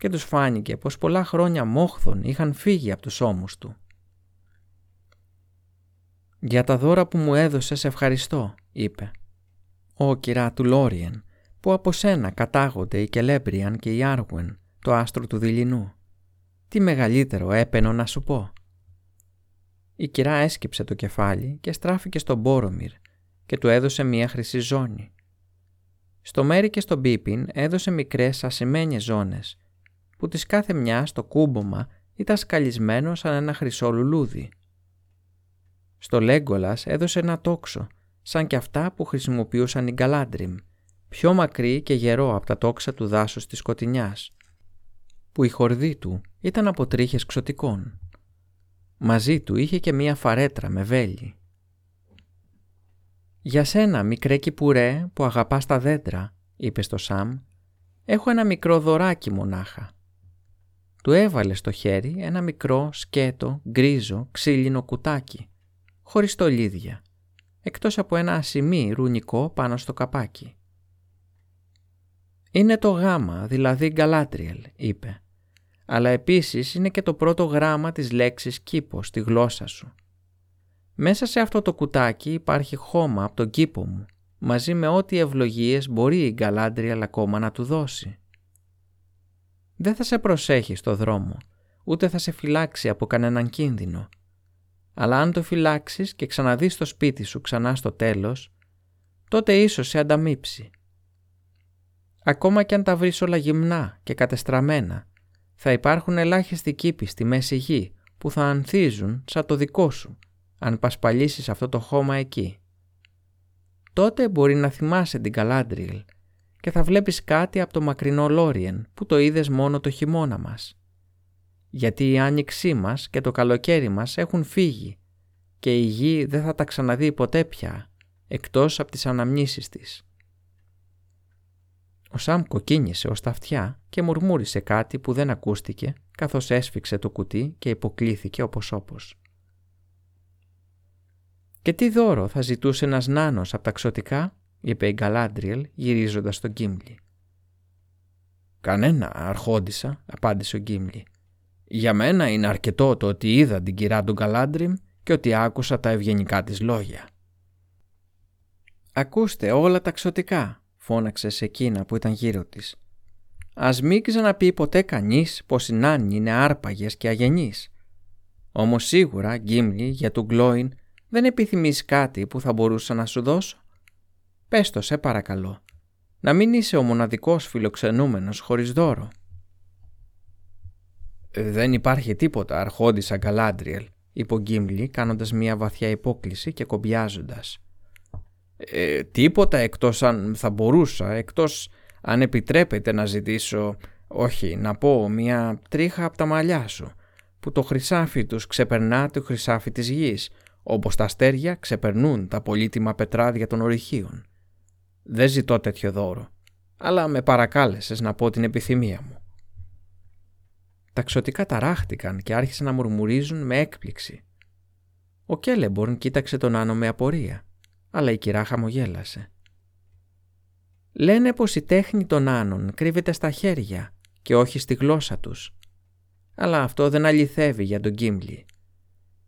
και τους φάνηκε πως πολλά χρόνια μόχθων είχαν φύγει από τους ώμους του. «Για τα δώρα που μου έδωσες ευχαριστώ», είπε. «Ω κυρά του Λόριεν, που από σένα κατάγονται οι Κελέμπριαν και οι Άργουεν, το άστρο του δειλινού. Τι μεγαλύτερο έπαινο να σου πω». Η κυρά έσκυψε το κεφάλι και στράφηκε στον Μπόρομιρ και του έδωσε μία χρυσή ζώνη. Στο Μέρι και στον Πίπιν έδωσε μικρές ασημένιες ζώνες, που της κάθε μια το κούμπομα ήταν σκαλισμένο σαν ένα χρυσό λουλούδι. Στο Λέγκολας έδωσε ένα τόξο, σαν και αυτά που χρησιμοποιούσαν οι Γκαλάντριμ, πιο μακρύ και γερό από τα τόξα του δάσους της σκοτεινιάς, που η χορδή του ήταν από τρίχες ξωτικών. Μαζί του είχε και μία φαρέτρα με βέλη. «Για σένα, μικρέ κυπουρέ που αγαπάς τα δέντρα», είπε στο Σαμ, «έχω ένα μικρό δωράκι μονάχα». Του έβαλε στο χέρι ένα μικρό, σκέτο, γκρίζο, ξύλινο κουτάκι, χωρίς στολίδια, εκτός από ένα ασημί ρουνικό πάνω στο καπάκι. «Είναι το γάμα, δηλαδή γκαλάτριελ», είπε, «αλλά επίσης είναι και το πρώτο γράμμα της λέξης κήπο στη γλώσσα σου. Μέσα σε αυτό το κουτάκι υπάρχει χώμα από τον κήπο μου, μαζί με ό,τι ευλογίες μπορεί η Γκαλάντριελ ακόμα να του δώσει. Δεν θα σε προσέχει στο δρόμο, ούτε θα σε φυλάξει από κανέναν κίνδυνο, αλλά αν το φυλάξεις και ξαναδείς το σπίτι σου ξανά στο τέλος, τότε ίσως σε ανταμείψει. Ακόμα κι αν τα βρεις όλα γυμνά και κατεστραμμένα, θα υπάρχουν ελάχιστοι κήποι στη μέση γη που θα ανθίζουν σαν το δικό σου, αν πασπαλίσεις αυτό το χώμα εκεί. Τότε μπορεί να θυμάσαι την Καλάντριελ και θα βλέπεις κάτι από το μακρινό Λόριεν που το είδες μόνο το χειμώνα μας γιατί η άνοιξή μας και το καλοκαίρι μας έχουν φύγει και η γη δεν θα τα ξαναδεί ποτέ πια, εκτός από τις αναμνήσεις της. Ο Σαμ κοκκίνησε ως τα αυτιά και μουρμούρισε κάτι που δεν ακούστηκε καθώς έσφιξε το κουτί και υποκλήθηκε όπως όπως. «Και τι δώρο θα ζητούσε ένας νάνος από τα ξωτικά» είπε η Γκαλάντριελ γυρίζοντας τον Γκίμλι. «Κανένα, αρχόντισα», απάντησε ο Γκίμλι. Για μένα είναι αρκετό το ότι είδα την κυρά του Γκαλάντριμ και ότι άκουσα τα ευγενικά της λόγια. «Ακούστε όλα τα ξωτικά», φώναξε σε εκείνα που ήταν γύρω της. «Ας μην ξαναπεί ποτέ κανείς πως οι νάνοι είναι άρπαγες και αγενείς. Όμως σίγουρα, Γκίμλι, για του Γκλόιν, δεν επιθυμείς κάτι που θα μπορούσα να σου δώσω. Πες το, σε παρακαλώ. Να μην είσαι ο μοναδικός φιλοξενούμενος χωρίς δώρο». «Δεν υπάρχει τίποτα, αρχόντισα Γκαλάντριελ», είπε ο Γκίμλι κάνοντας μια βαθιά υπόκληση και κομπιάζοντας. «Ε, τίποτα εκτός αν θα μπορούσα, εκτός αν επιτρέπετε να ζητήσω, όχι, να πω μια τρίχα από τα μαλλιά σου, που το χρυσάφι τους ξεπερνά το χρυσάφι της γης, όπως τα αστέρια ξεπερνούν τα πολύτιμα πετράδια των ορυχείων. Δεν ζητώ τέτοιο δώρο, αλλά με παρακάλεσες να πω την επιθυμία μου. Τα ξωτικά ταράχτηκαν και άρχισαν να μουρμουρίζουν με έκπληξη. Ο Κέλεμπορν κοίταξε τον Άνω με απορία, αλλά η κυρά χαμογέλασε. Λένε πως η τέχνη των Άνων κρύβεται στα χέρια και όχι στη γλώσσα τους. Αλλά αυτό δεν αληθεύει για τον Γκίμλι.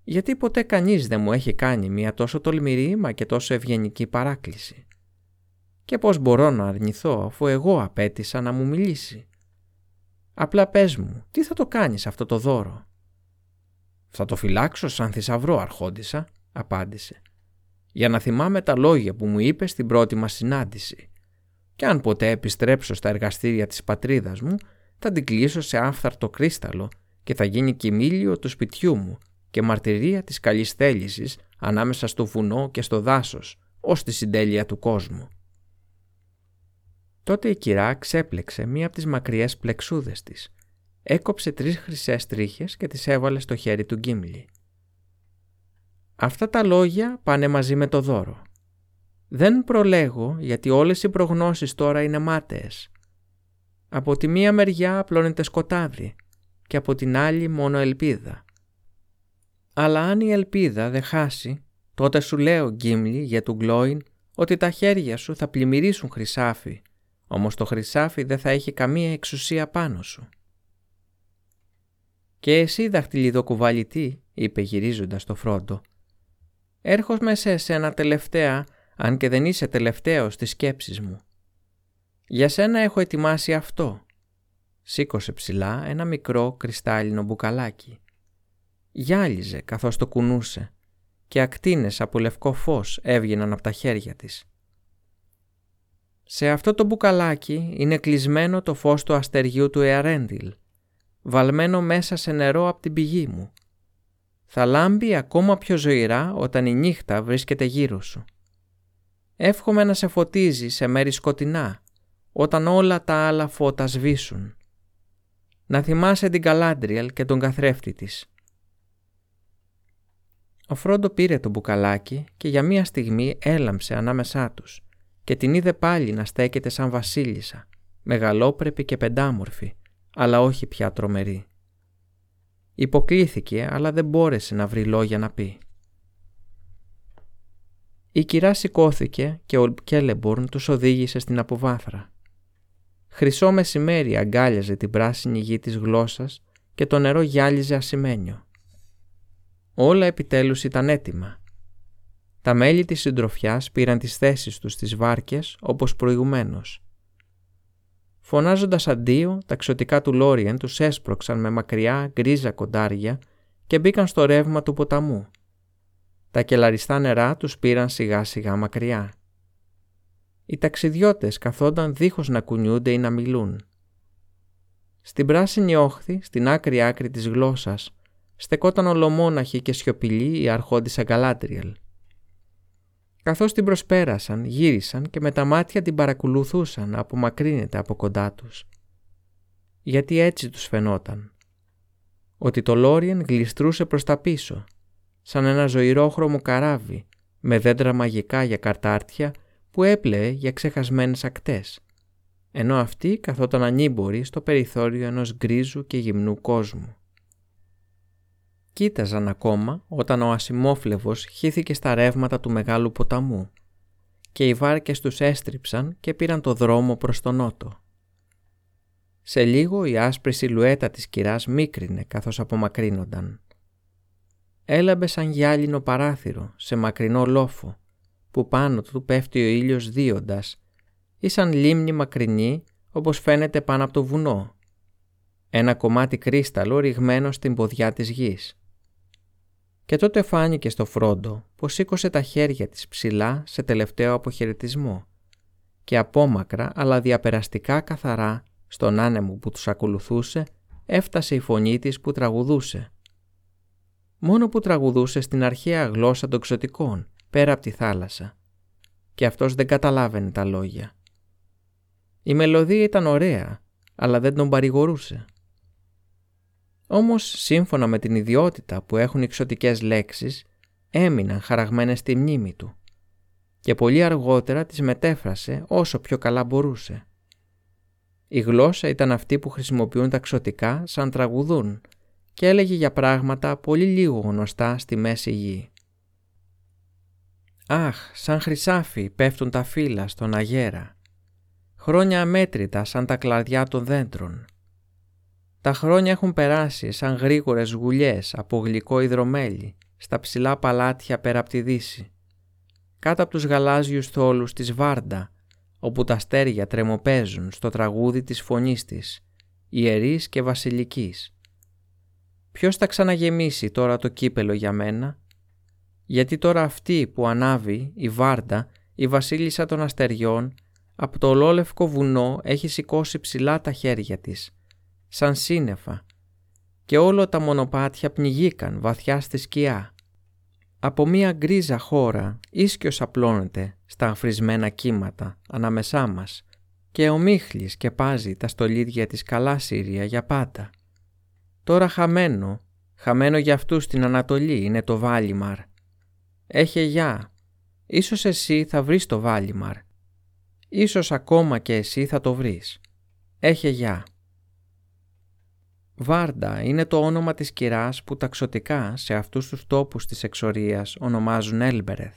Γιατί ποτέ κανείς δεν μου έχει κάνει μια τόσο τολμηρή μα και τόσο ευγενική παράκληση. Και πώς μπορώ να αρνηθώ αφού εγώ απέτησα να μου μιλήσει. Απλά πες μου, τι θα το κάνεις αυτό το δώρο; Θα το φυλάξω σαν θησαυρό αρχόντισα, απάντησε. Για να θυμάμαι τα λόγια που μου είπε στην πρώτη μας συνάντηση. Και αν ποτέ επιστρέψω στα εργαστήρια της πατρίδας μου, θα την κλείσω σε άφθαρτο κρίσταλο και θα γίνει κοιμήλιο του σπιτιού μου και μαρτυρία της καλής θέλησης ανάμεσα στο βουνό και στο δάσος, ως τη συντέλεια του κόσμου. Τότε η κυρά ξέπλεξε μία από τις μακριές πλεξούδες της. Έκοψε τρεις χρυσές τρίχες και τις έβαλε στο χέρι του Γκίμλι. Αυτά τα λόγια πάνε μαζί με το δώρο. Δεν προλέγω γιατί όλες οι προγνώσεις τώρα είναι μάταιες. Από τη μία μεριά απλώνεται σκοτάδι και από την άλλη μόνο ελπίδα. Αλλά αν η ελπίδα δεν χάσει, τότε σου λέω Γκίμλι για του Γκλόιν ότι τα χέρια σου θα πλημμυρίσουν χρυσάφι, όμως το χρυσάφι δεν θα έχει καμία εξουσία πάνω σου. «Και εσύ δαχτυλιδοκουβαλητή», είπε γυρίζοντας το φρόντο, «έρχομαι σε εσένα τελευταία, αν και δεν είσαι τελευταίος στις σκέψεις μου. Για σένα έχω ετοιμάσει αυτό». Σήκωσε ψηλά ένα μικρό κρυστάλλινο μπουκαλάκι. Γυάλιζε καθώς το κουνούσε και ακτίνες από λευκό φως έβγαιναν από τα χέρια της. Σε αυτό το μπουκαλάκι είναι κλεισμένο το φως του αστεριού του Εαρέντιλ, βαλμένο μέσα σε νερό από την πηγή μου. Θα λάμπει ακόμα πιο ζωηρά όταν η νύχτα βρίσκεται γύρω σου. Εύχομαι να σε φωτίζει σε μέρη σκοτεινά, όταν όλα τα άλλα φώτα σβήσουν. Να θυμάσαι την Καλάντριελ και τον καθρέφτη της. Ο Φρόντο πήρε το μπουκαλάκι και για μία στιγμή έλαμψε ανάμεσά τους και την είδε πάλι να στέκεται σαν βασίλισσα, μεγαλόπρεπη και πεντάμορφη, αλλά όχι πια τρομερή. Υποκλήθηκε, αλλά δεν μπόρεσε να βρει λόγια να πει. Η κυρά σηκώθηκε και ο Κέλεμπορν τους οδήγησε στην αποβάθρα. Χρυσό μεσημέρι αγκάλιαζε την πράσινη γη της γλώσσας και το νερό γυάλιζε ασημένιο. Όλα επιτέλους ήταν έτοιμα. Τα μέλη της συντροφιάς πήραν τις θέσεις τους στις βάρκες όπως προηγουμένως. Φωνάζοντας αντίο, τα ξωτικά του Λόριεν τους έσπρωξαν με μακριά γκρίζα κοντάρια και μπήκαν στο ρεύμα του ποταμού. Τα κελαριστά νερά τους πήραν σιγά σιγά μακριά. Οι ταξιδιώτες καθόταν δίχως να κουνιούνται ή να μιλούν. Στην πράσινη όχθη, στην άκρη άκρη της γλώσσας, στεκόταν ολομόναχη και σιωπηλή η αρχόντισσα Γκαλάτριελ. Καθώς την προσπέρασαν, γύρισαν και με τα μάτια την παρακολουθούσαν να απομακρύνεται από κοντά τους. Γιατί έτσι τους φαινόταν. Ότι το Λόριεν γλιστρούσε προς τα πίσω, σαν ένα ζωηρόχρωμο καράβι με δέντρα μαγικά για καρτάρτια που έπλεε για ξεχασμένες ακτές, ενώ αυτή καθόταν ανήμπορη στο περιθώριο ενός γκρίζου και γυμνού κόσμου. Κοίταζαν ακόμα όταν ο ασημόφλεβος χύθηκε στα ρεύματα του μεγάλου ποταμού και οι βάρκες τους έστριψαν και πήραν το δρόμο προς τον νότο. Σε λίγο η άσπρη σιλουέτα της κυράς μίκρινε καθώς απομακρύνονταν. Έλαμπε σαν γυάλινο παράθυρο σε μακρινό λόφο που πάνω του πέφτει ο ήλιος δίοντας ή σαν λίμνη μακρινή όπως φαίνεται πάνω από το βουνό. Ένα κομμάτι κρίσταλο ρηγμένο στην ποδιά της γης. Και τότε φάνηκε στο Φρόντο πως σήκωσε τα χέρια της ψηλά σε τελευταίο αποχαιρετισμό και απόμακρα αλλά διαπεραστικά καθαρά στον άνεμο που τους ακολουθούσε έφτασε η φωνή της που τραγουδούσε. Μόνο που τραγουδούσε στην αρχαία γλώσσα των ξωτικών πέρα από τη θάλασσα και αυτός δεν καταλάβαινε τα λόγια. Η μελωδία ήταν ωραία αλλά δεν τον παρηγορούσε. Όμως, σύμφωνα με την ιδιότητα που έχουν οι εξωτικές λέξεις, έμειναν χαραγμένες στη μνήμη του και πολύ αργότερα τις μετέφρασε όσο πιο καλά μπορούσε. Η γλώσσα ήταν αυτή που χρησιμοποιούν τα ξωτικά σαν τραγουδούν και έλεγε για πράγματα πολύ λίγο γνωστά στη μέση γη. Αχ, σαν χρυσάφι πέφτουν τα φύλλα στον αγέρα, χρόνια αμέτρητα σαν τα κλαδιά των δέντρων. Τα χρόνια έχουν περάσει σαν γρήγορες γουλιές από γλυκό υδρομέλι στα ψηλά παλάτια πέρα από τη δύση. Κάτω από τους γαλάζιους θόλους της Βάρντα, όπου τα αστέρια τρεμοπαίζουν στο τραγούδι της φωνής της, ιερής και βασιλικής. Ποιος θα ξαναγεμίσει τώρα το κύπελο για μένα, γιατί τώρα αυτή που ανάβει, η Βάρντα, η βασίλισσα των αστεριών, από το ολόλευκο βουνό έχει σηκώσει ψηλά τα χέρια της σαν σύννεφα και όλο τα μονοπάτια πνιγήκαν βαθιά στη σκιά. Από μία γκρίζα χώρα ίσκιος απλώνεται στα αφρισμένα κύματα ανάμεσά μας και ο Μίχλης σκεπάζει τα στολίδια της καλά Σύρια για πάντα. Τώρα χαμένο, χαμένο για αυτούς στην Ανατολή είναι το Βάλιμαρ. Έχε γεια, ίσως εσύ θα βρεις το Βάλιμαρ. Ίσως ακόμα και εσύ θα το βρεις. Έχε γεια. Βάρντα είναι το όνομα της κυράς που ταξωτικά σε αυτούς τους τόπους της εξορίας ονομάζουν Έλμπερεθ.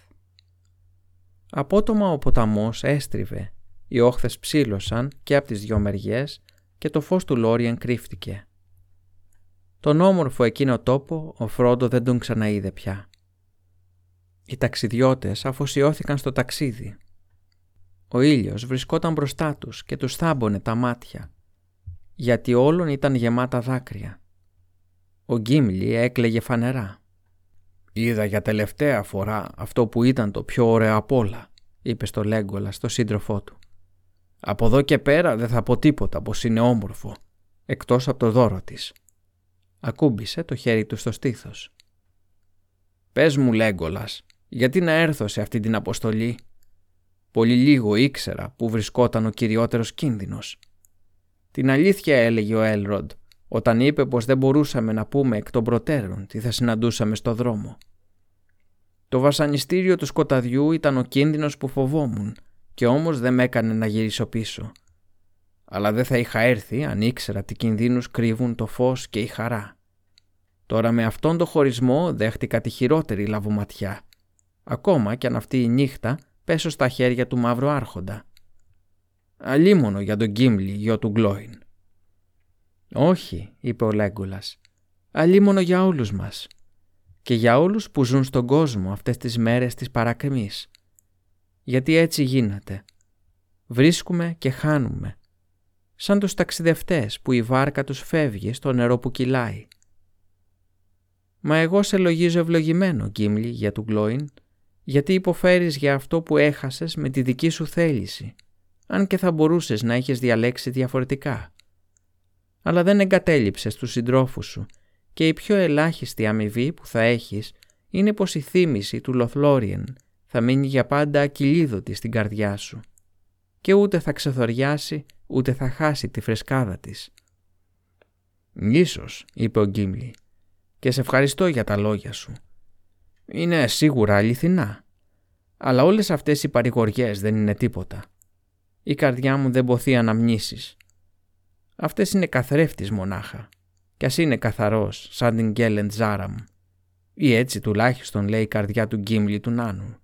Απότομα ο ποταμός έστριβε, οι όχθες ψήλωσαν και από τις δυο μεριές και το φως του Λόριεν κρύφτηκε. Τον όμορφο εκείνο τόπο ο Φρόντο δεν τον ξαναείδε πια. Οι ταξιδιώτες αφοσιώθηκαν στο ταξίδι. Ο ήλιος βρισκόταν μπροστά τους και τους θάμπονε τα μάτια, γιατί όλων ήταν γεμάτα δάκρυα. Ο Γκίμλι έκλαιγε φανερά. «Είδα για τελευταία φορά αυτό που ήταν το πιο ωραίο απ' όλα», είπε στο Λέγκολα στο σύντροφό του. «Από εδώ και πέρα δεν θα πω τίποτα πως είναι όμορφο, εκτός από το δώρο της». Ακούμπησε το χέρι του στο στήθος. «Πες μου, Λέγκολας, γιατί να έρθω σε αυτή την αποστολή; Πολύ λίγο ήξερα που βρισκόταν ο κυριότερος κίνδυνος. Την αλήθεια έλεγε ο Έλροντ όταν είπε πως δεν μπορούσαμε να πούμε εκ των προτέρων τι θα συναντούσαμε στο δρόμο. Το βασανιστήριο του σκοταδιού ήταν ο κίνδυνος που φοβόμουν και όμως δεν με έκανε να γυρίσω πίσω. Αλλά δεν θα είχα έρθει αν ήξερα τι κινδύνους κρύβουν το φως και η χαρά. Τώρα με αυτόν τον χωρισμό δέχτηκα τη χειρότερη λαβοματιά. Ακόμα κι αν αυτή η νύχτα πέσω στα χέρια του μαύρου άρχοντα. Αλίμονο για τον Γκίμλι, γιο του Γκλόιν. Όχι, είπε ο Λέγκουλας. Αλίμονο για όλους μας. Και για όλους που ζουν στον κόσμο αυτές τις μέρες της παρακριμής. Γιατί έτσι γίνεται. Βρίσκουμε και χάνουμε. Σαν τους ταξιδευτές που η βάρκα τους φεύγει στο νερό που κυλάει. Μα εγώ σε λογίζω ευλογημένο, Γκίμλι, για του Γκλόιν, γιατί υποφέρεις για αυτό που έχασες με τη δική σου θέληση, αν και θα μπορούσες να έχεις διαλέξει διαφορετικά. Αλλά δεν εγκατέλειψες τους συντρόφους σου και η πιο ελάχιστη αμοιβή που θα έχεις είναι πως η θύμηση του Λοθλόριεν θα μείνει για πάντα ακυλίδωτη στην καρδιά σου και ούτε θα ξεθοριάσει ούτε θα χάσει τη φρεσκάδα της. «Ίσως», είπε ο Γκίμλι, «και σε ευχαριστώ για τα λόγια σου. Είναι σίγουρα αληθινά. Αλλά όλες αυτές οι παρηγοριές δεν είναι τίποτα. Η καρδιά μου δεν ποθεί αναμνήσεις. Αυτές είναι καθρέφτης μονάχα. Κι ας είναι καθαρός, σαν την Γκέλεντ Ζάραμ. Ή έτσι τουλάχιστον λέει η καρδιά του Γκίμλι του Νάνου.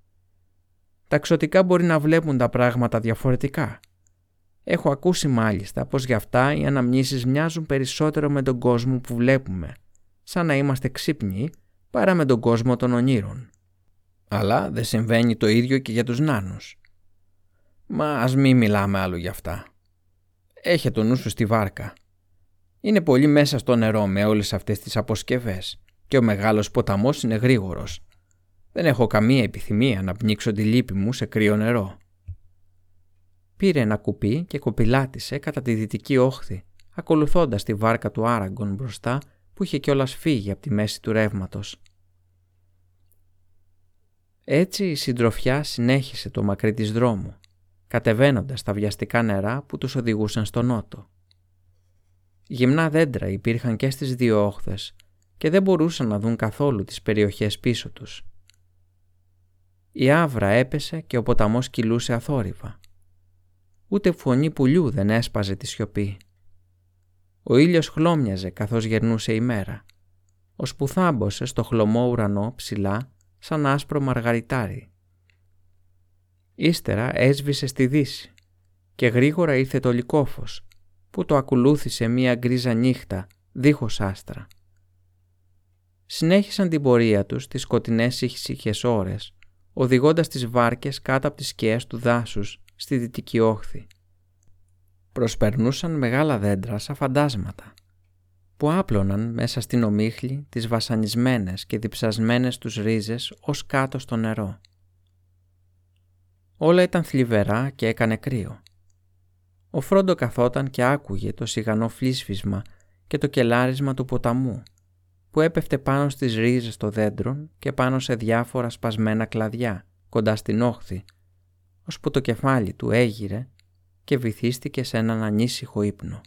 Τα ξωτικά μπορεί να βλέπουν τα πράγματα διαφορετικά. Έχω ακούσει μάλιστα πως γι' αυτά οι αναμνήσεις μοιάζουν περισσότερο με τον κόσμο που βλέπουμε, σαν να είμαστε ξύπνοι παρά με τον κόσμο των ονείρων. Αλλά δεν συμβαίνει το ίδιο και για τους νάνους. Μα ας μην μιλάμε άλλο για αυτά. Έχε το νου σου στη βάρκα. Είναι πολύ μέσα στο νερό με όλες αυτές τις αποσκευές και ο μεγάλος ποταμός είναι γρήγορος. Δεν έχω καμία επιθυμία να πνίξω τη λύπη μου σε κρύο νερό. Πήρε ένα κουπί και κοπηλάτησε κατά τη δυτική όχθη, ακολουθώντας τη βάρκα του Άραγκον μπροστά που είχε κιόλας φύγει από τη μέση του ρεύματος. Έτσι η συντροφιά συνέχισε το μακρύ της δρόμου, κατεβαίνοντας τα βιαστικά νερά που τους οδηγούσαν στο νότο. Γυμνά δέντρα υπήρχαν και στις δύο όχθες και δεν μπορούσαν να δουν καθόλου τις περιοχές πίσω τους. Η άβρα έπεσε και ο ποταμός κυλούσε αθόρυβα. Ούτε φωνή πουλιού δεν έσπαζε τη σιωπή. Ο ήλιος χλώμιαζε καθώς γερνούσε η μέρα, που θάμπωσε στο χλωμό ουρανό ψηλά σαν άσπρο μαργαριτάρι. Ύστερα έσβησε στη δύση και γρήγορα ήρθε το λικόφος που το ακολούθησε μία γκρίζα νύχτα δίχως άστρα. Συνέχισαν την πορεία τους τις σκοτεινές ήσυχες ώρες, οδηγώντας τις βάρκες κάτω από τις σκιές του δάσους στη δυτική όχθη προσπερνούσαν μεγάλα δέντρα σαν φαντάσματα που άπλωναν μέσα στην ομίχλη τις βασανισμένες και διψασμένες τους ρίζες ως κάτω στο νερό. Όλα ήταν θλιβερά και έκανε κρύο. Ο Φρόντο καθόταν και άκουγε το σιγανό φλίσφισμα και το κελάρισμα του ποταμού που έπεφτε πάνω στις ρίζες των δέντρων και πάνω σε διάφορα σπασμένα κλαδιά κοντά στην όχθη, ώσπου το κεφάλι του έγειρε και βυθίστηκε σε έναν ανήσυχο ύπνο.